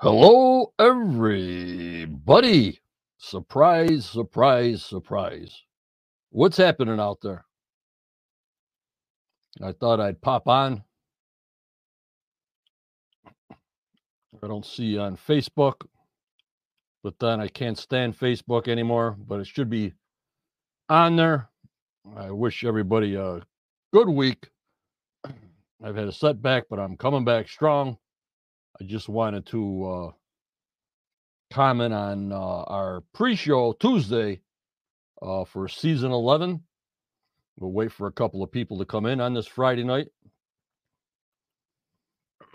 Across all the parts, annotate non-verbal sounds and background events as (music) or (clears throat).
Hello, everybody. Surprise, surprise, surprise. What's happening out there? I thought I'd pop on. I don't see you on Facebook, but then I can't stand Facebook anymore, but it should be on there. I wish everybody a good week. I've had a setback, but I'm coming back strong. I just wanted to uh, comment on uh, our pre-show Tuesday uh, for season 11. We'll wait for a couple of people to come in on this Friday night. (clears throat)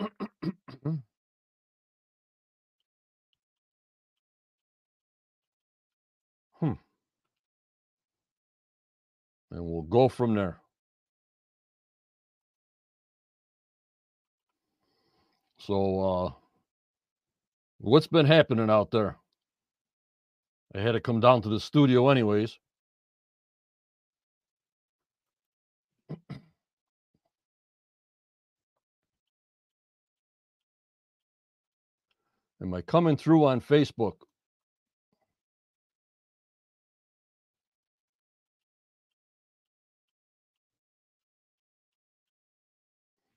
hmm. And we'll go from there. So, uh, what's been happening out there? I had to come down to the studio, anyways. Am I coming through on Facebook?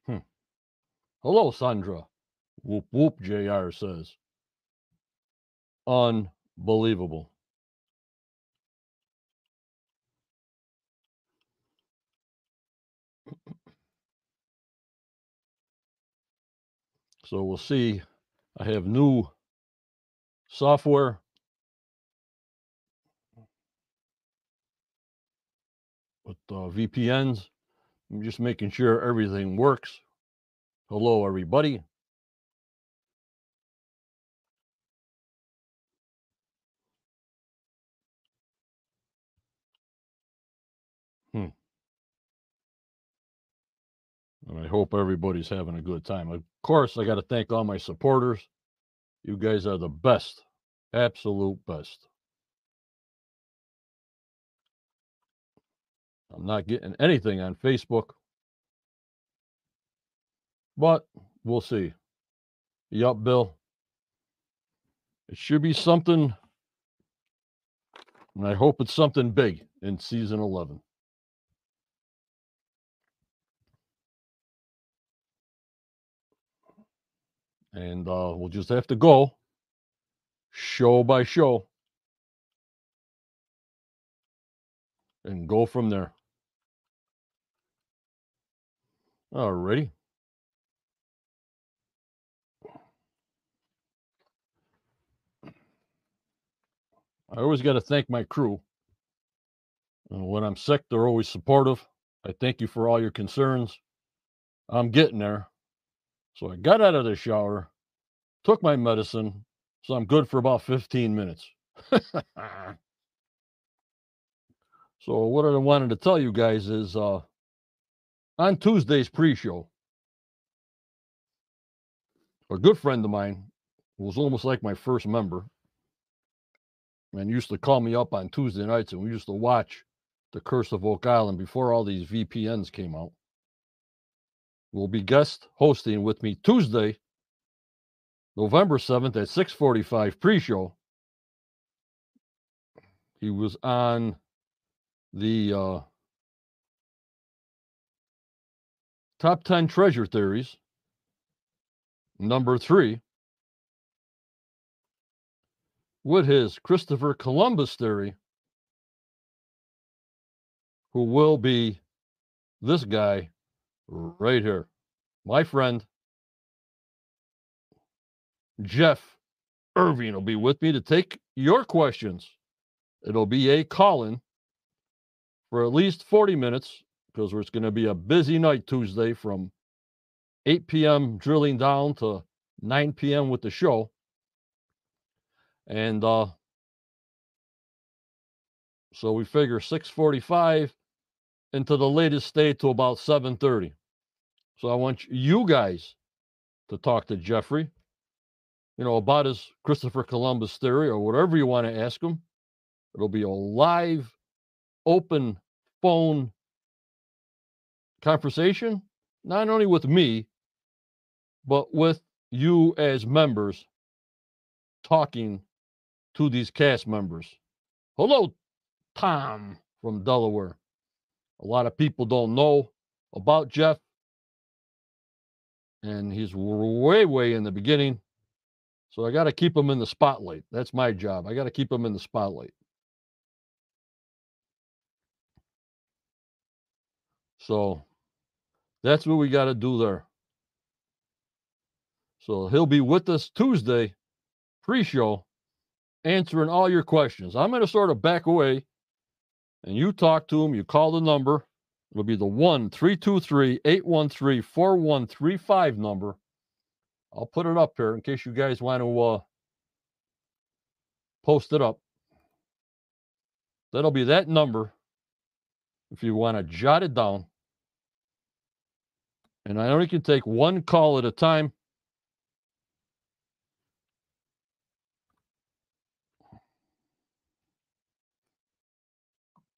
Hmm. Hello, Sandra. Whoop whoop, JR says. Unbelievable. So we'll see. I have new software. With uh, VPNs. I'm just making sure everything works. Hello, everybody. And I hope everybody's having a good time. Of course, I got to thank all my supporters. You guys are the best, absolute best. I'm not getting anything on Facebook, but we'll see. Yup, Bill. It should be something, and I hope it's something big in season 11. And uh, we'll just have to go show by show and go from there. Alrighty. I always got to thank my crew. When I'm sick, they're always supportive. I thank you for all your concerns. I'm getting there. So I got out of the shower, took my medicine, so I'm good for about 15 minutes. (laughs) so what I wanted to tell you guys is uh on Tuesday's pre-show, a good friend of mine was almost like my first member and used to call me up on Tuesday nights and we used to watch the Curse of Oak Island before all these VPNs came out will be guest hosting with me Tuesday, November 7th at 6:45 pre-show. He was on the uh, top 10 treasure theories, number three, with his Christopher Columbus theory, who will be this guy right here. My friend Jeff Irving will be with me to take your questions it'll be a call in for at least 40 minutes because it's going to be a busy night Tuesday from 8 p.m. drilling down to 9 p.m. with the show. And uh, so we figure 645 into the latest state to about 730. So I want you guys to talk to Jeffrey, you know, about his Christopher Columbus theory or whatever you want to ask him. It'll be a live, open phone conversation, not only with me, but with you as members talking to these cast members. Hello, Tom from Delaware. A lot of people don't know about Jeff, and he's way, way in the beginning. So I got to keep him in the spotlight. That's my job. I got to keep him in the spotlight. So that's what we got to do there. So he'll be with us Tuesday, pre show, answering all your questions. I'm going to sort of back away and you talk to him, you call the number. It'll be the 1 323 813 4135 number. I'll put it up here in case you guys want to uh, post it up. That'll be that number if you want to jot it down. And I only can take one call at a time.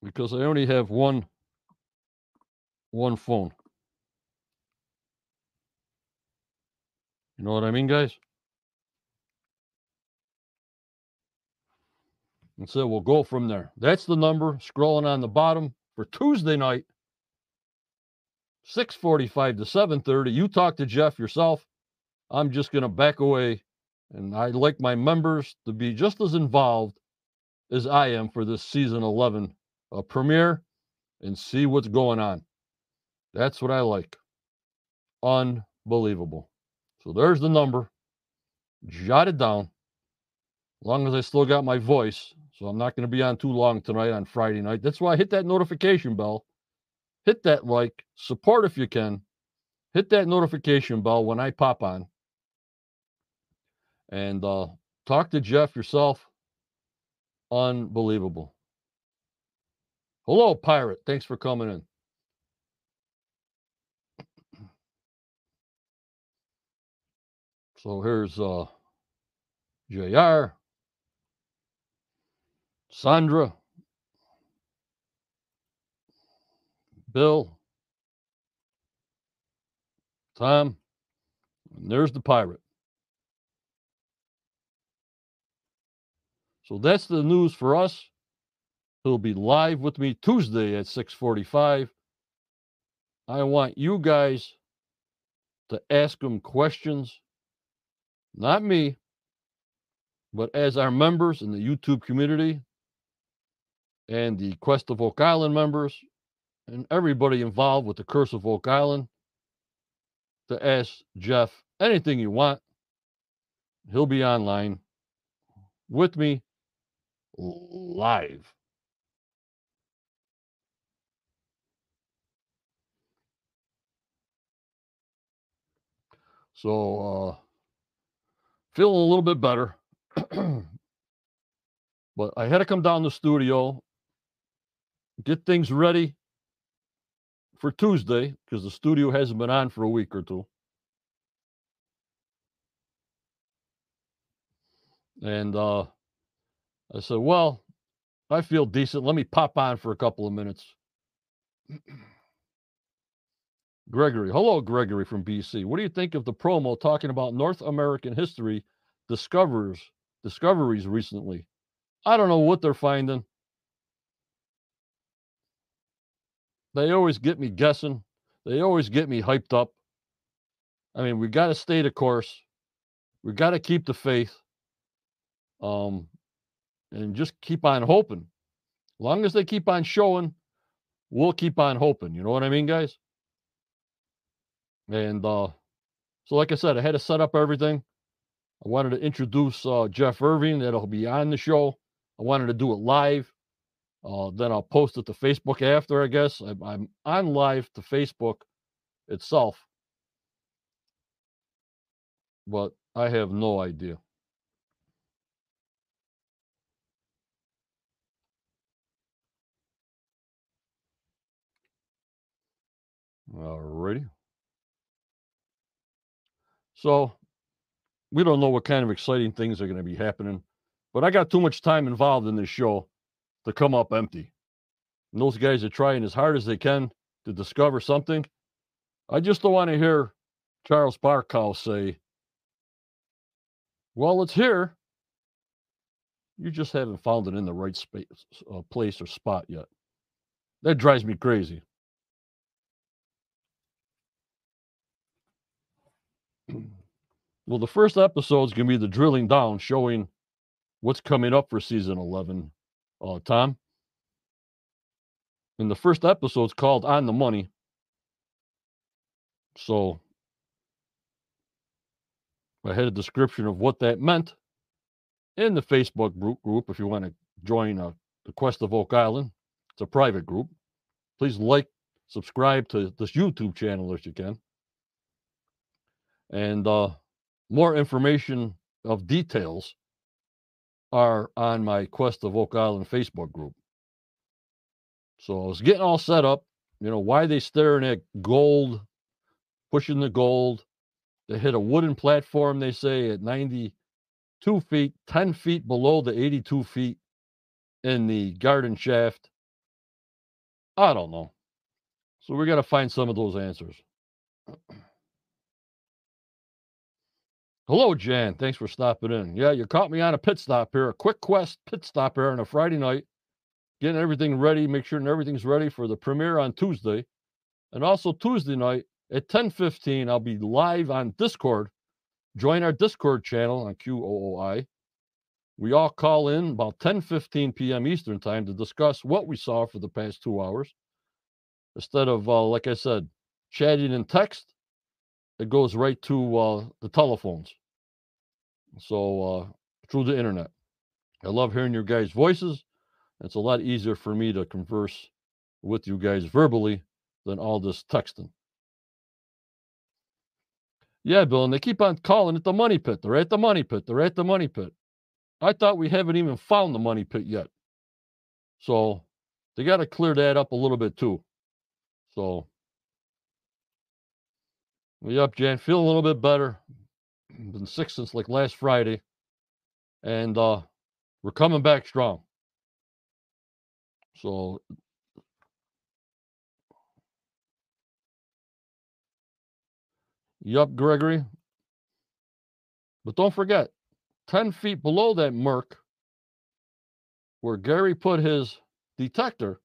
Because I only have one one phone. You know what I mean, guys? And so we'll go from there. That's the number scrolling on the bottom for Tuesday night, 645 to 730. You talk to Jeff yourself. I'm just going to back away. And I'd like my members to be just as involved as I am for this season 11 a premiere and see what's going on. That's what I like. Unbelievable. So there's the number. Jot it down. As long as I still got my voice. So I'm not going to be on too long tonight on Friday night. That's why I hit that notification bell. Hit that like, support if you can. Hit that notification bell when I pop on. And uh, talk to Jeff yourself. Unbelievable. Hello, Pirate. Thanks for coming in. So here's uh, JR, Sandra, Bill, Tom, and there's the pirate. So that's the news for us. He'll be live with me Tuesday at 6:45. I want you guys to ask him questions, not me, but as our members in the YouTube community and the Quest of Oak Island members and everybody involved with the Curse of Oak Island to ask Jeff anything you want. He'll be online with me live. So, uh, feeling a little bit better. but I had to come down to the studio, get things ready for Tuesday because the studio hasn't been on for a week or two. And uh, I said, well, I feel decent. Let me pop on for a couple of minutes. Gregory. Hello, Gregory from BC. What do you think of the promo talking about North American history discoveries discoveries recently? I don't know what they're finding. They always get me guessing. They always get me hyped up. I mean, we got to stay the course. We got to keep the faith. Um, and just keep on hoping. As long as they keep on showing, we'll keep on hoping. You know what I mean, guys? And uh, so, like I said, I had to set up everything. I wanted to introduce uh, Jeff Irving, that'll be on the show. I wanted to do it live. Uh, then I'll post it to Facebook after, I guess. I'm, I'm on live to Facebook itself, but I have no idea. Alrighty. So we don't know what kind of exciting things are going to be happening, but I got too much time involved in this show to come up empty. And those guys are trying as hard as they can to discover something. I just don't want to hear Charles Barkhouse say, Well, it's here. You just haven't found it in the right space, uh, place or spot yet. That drives me crazy. Well, the first episode is going to be the drilling down, showing what's coming up for season 11, uh, Tom. And the first episode is called On the Money. So I had a description of what that meant in the Facebook group, group if you want to join uh, the Quest of Oak Island. It's a private group. Please like, subscribe to this YouTube channel if you can. And uh, more information of details are on my Quest of Oak Island Facebook group. So I was getting all set up. You know, why they staring at gold, pushing the gold. They hit a wooden platform, they say, at 92 feet, 10 feet below the 82 feet in the garden shaft. I don't know. So we got to find some of those answers. Hello, Jan. Thanks for stopping in. Yeah, you caught me on a pit stop here, a quick quest pit stop here on a Friday night, getting everything ready, make sure everything's ready for the premiere on Tuesday. And also Tuesday night at 10:15, I'll be live on Discord. Join our Discord channel on QOOI. We all call in about 10:15 p.m. Eastern time to discuss what we saw for the past two hours. Instead of, uh, like I said, chatting in text, it goes right to uh, the telephones. So uh, through the internet. I love hearing your guys' voices. It's a lot easier for me to converse with you guys verbally than all this texting. Yeah, Bill, and they keep on calling it the money pit. They're at the money pit. They're at the money pit. I thought we haven't even found the money pit yet. So they got to clear that up a little bit too. So, yep, Jan, feel a little bit better been sick since like last Friday, and uh, we're coming back strong. So Yup, Gregory. But don't forget, 10 feet below that Merc, where Gary put his detector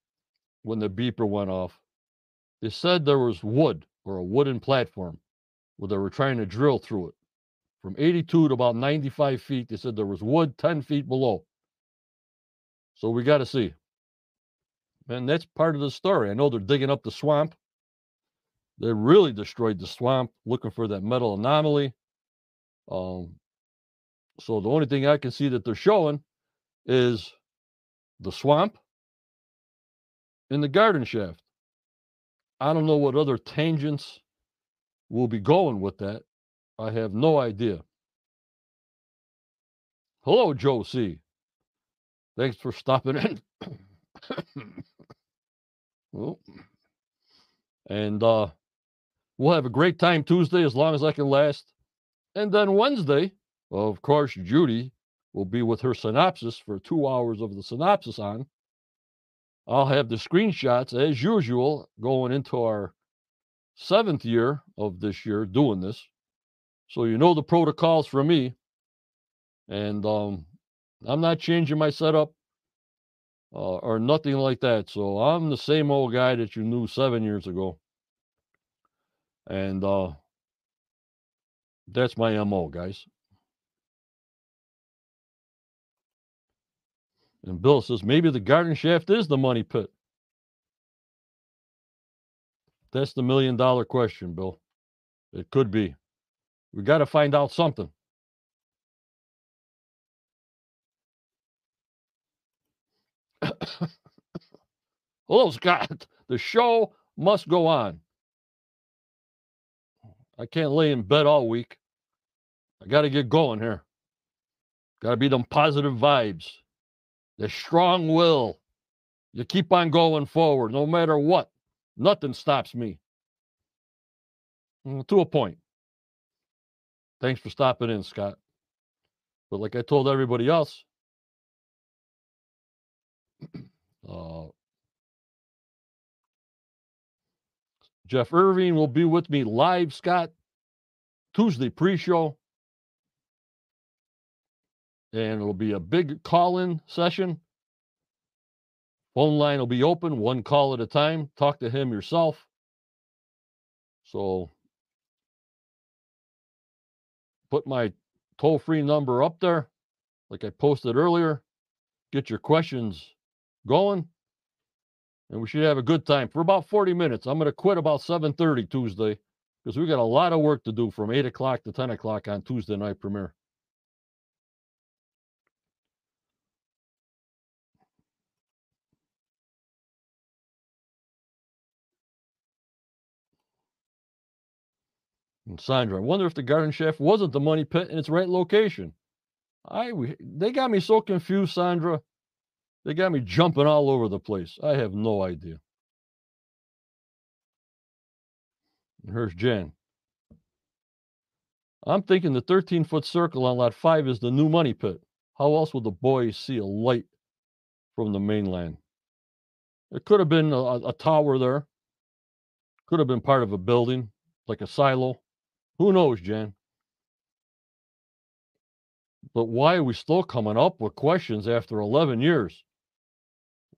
when the beeper went off, they said there was wood or a wooden platform where they were trying to drill through it from 82 to about 95 feet. They said there was wood 10 feet below. So we got to see. And that's part of the story. I know they're digging up the swamp. They really destroyed the swamp looking for that metal anomaly. Um, so the only thing I can see that they're showing is the swamp and the garden shaft. I don't know what other tangents will be going with that. I have no idea. Hello, Joe C. Thanks for stopping in. and uh, we'll have a great time Tuesday as long as I can last. And then Wednesday, of course, Judy will be with her synopsis for two hours of the synopsis on. I'll have the screenshots as usual going into our seventh year of this year doing this. So you know the protocols for me. And um, I'm not changing my setup uh, or nothing like that. So I'm the same old guy that you knew seven years ago. And uh, that's my MO, guys. And Bill says maybe the garden shaft is the money pit. That's the million dollar question, Bill. It could be. We got to find out something. Hello, (coughs) Scott. The show must go on. I can't lay in bed all week. I got to get going here. Got to be them positive vibes, the strong will. You keep on going forward no matter what. Nothing stops me. Mm, to a point. Thanks for stopping in, Scott. But like I told everybody else, (clears throat) uh, Jeff Irving will be with me live, Scott, Tuesday pre show. And it'll be a big call in session. Phone line will be open, one call at a time. Talk to him yourself. So put my toll free number up there, like I posted earlier. Get your questions going, and we should have a good time for about 40 minutes. I'm going to quit about 7:30 Tuesday because we got a lot of work to do from 8 o'clock to 10 o'clock on Tuesday night premiere. And Sandra, I wonder if the garden shaft wasn't the money pit in its right location. I they got me so confused, Sandra. They got me jumping all over the place. I have no idea. And here's Jen. I'm thinking the 13 foot circle on lot five is the new money pit. How else would the boys see a light from the mainland? It could have been a, a tower there, could have been part of a building, like a silo. Who knows, Jen? But why are we still coming up with questions after 11 years?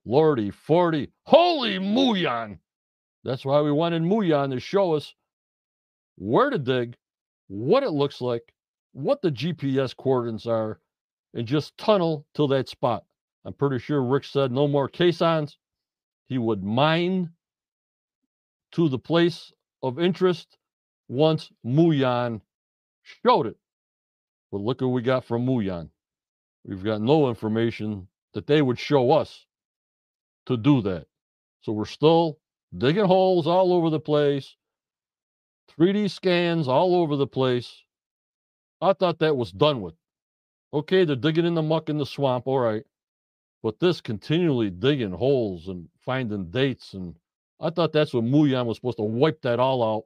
Lordy 40. Holy Muon! That's why we wanted Muon to show us where to dig, what it looks like, what the GPS coordinates are, and just tunnel till that spot. I'm pretty sure Rick said no more caissons. He would mine to the place of interest once Muon showed it. But look what we got from Muon. We've got no information that they would show us to do that. So we're still digging holes all over the place, 3D scans all over the place. I thought that was done with. Okay, they're digging in the muck in the swamp, all right. But this continually digging holes and finding dates, and I thought that's what Muon was supposed to wipe that all out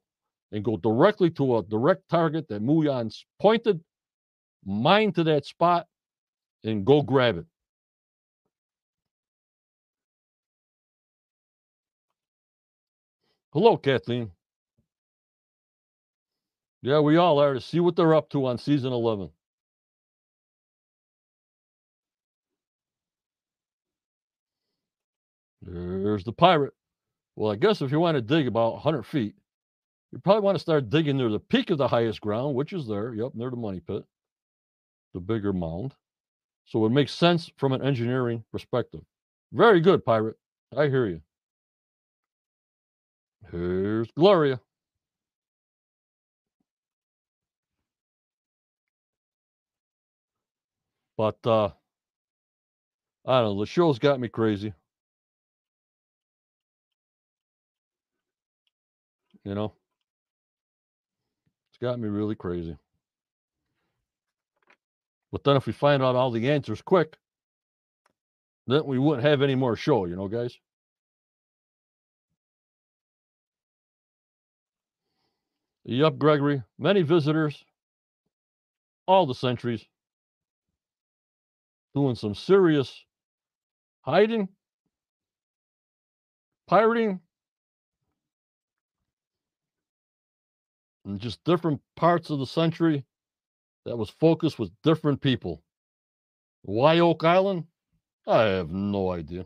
and go directly to a direct target that Muon's pointed, mine to that spot, and go grab it. Hello, Kathleen. Yeah, we all are to see what they're up to on season 11. There's the pirate. Well, I guess if you want to dig about 100 feet, you probably want to start digging near the peak of the highest ground, which is there. Yep, near the money pit, the bigger mound. So it makes sense from an engineering perspective. Very good, pirate. I hear you. Here's Gloria. But uh I don't know, the show's got me crazy. You know? Got me really crazy. But then if we find out all the answers quick, then we wouldn't have any more show, you know, guys. Yup, Gregory. Many visitors, all the centuries, doing some serious hiding, pirating, in just different parts of the century that was focused with different people. Why Oak Island? I have no idea.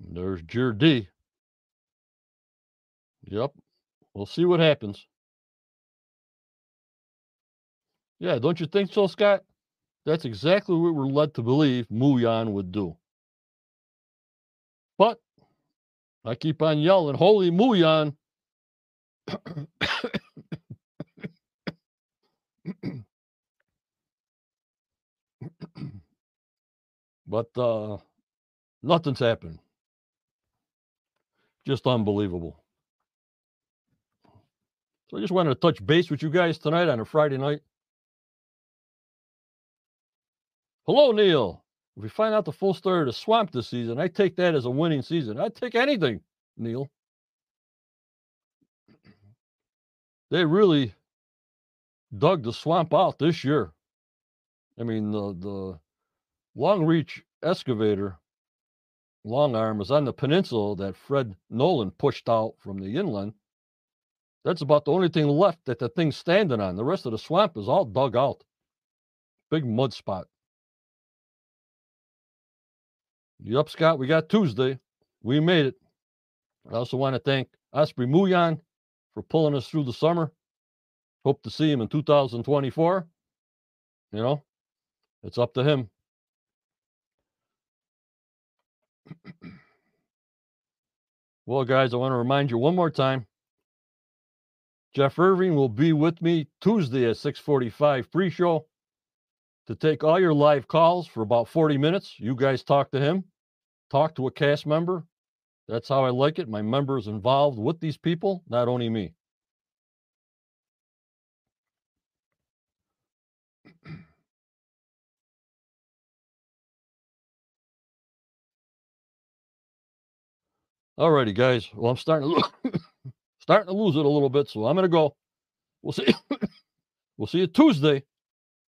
There's Jer Yep. We'll see what happens. Yeah, don't you think so, Scott? That's exactly what we're led to believe Muon would do. But I keep on yelling, holy Muon. but uh, nothing's happened. Just unbelievable. So I just wanted to touch base with you guys tonight on a Friday night. Hello, Neil. If we find out the full story of the swamp this season, I take that as a winning season. I'd take anything, Neil. They really dug the swamp out this year. I mean, the the long reach excavator, long arm, is on the peninsula that Fred Nolan pushed out from the inland. That's about the only thing left that the thing's standing on. The rest of the swamp is all dug out. Big mud spot. Yup, Scott, we got Tuesday. We made it. I also want to thank Osprey Muon for pulling us through the summer. Hope to see him in 2024. You know, it's up to him. (clears throat) well, guys, I want to remind you one more time. Jeff Irving will be with me Tuesday at 6:45 pre-show to take all your live calls for about 40 minutes. You guys talk to him, talk to a cast member. That's how I like it. My members involved with these people, not only me. Alrighty, guys. Well, I'm starting to lo- (coughs) starting to lose it a little bit, so I'm gonna go. We'll see. (coughs) we'll see you Tuesday,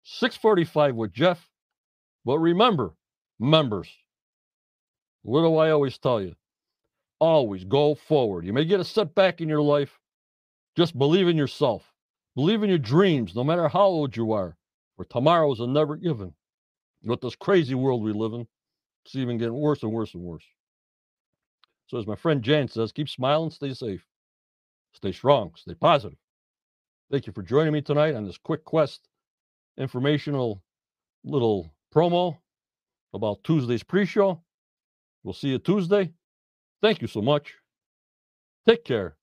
6:45 with Jeff. But remember, members, what do I always tell you? Always go forward. You may get a setback in your life. Just believe in yourself. Believe in your dreams, no matter how old you are. For tomorrow is a never given. With this crazy world we live in, it's even getting worse and worse and worse. So, as my friend Jan says, keep smiling, stay safe, stay strong, stay positive. Thank you for joining me tonight on this quick quest informational little promo about Tuesday's pre show. We'll see you Tuesday. Thank you so much. Take care.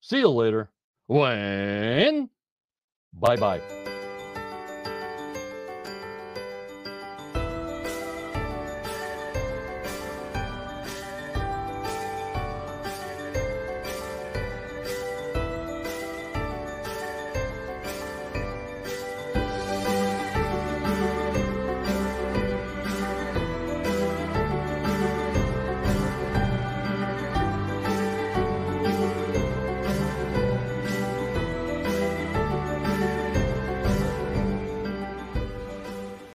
See you later. When? Bye bye.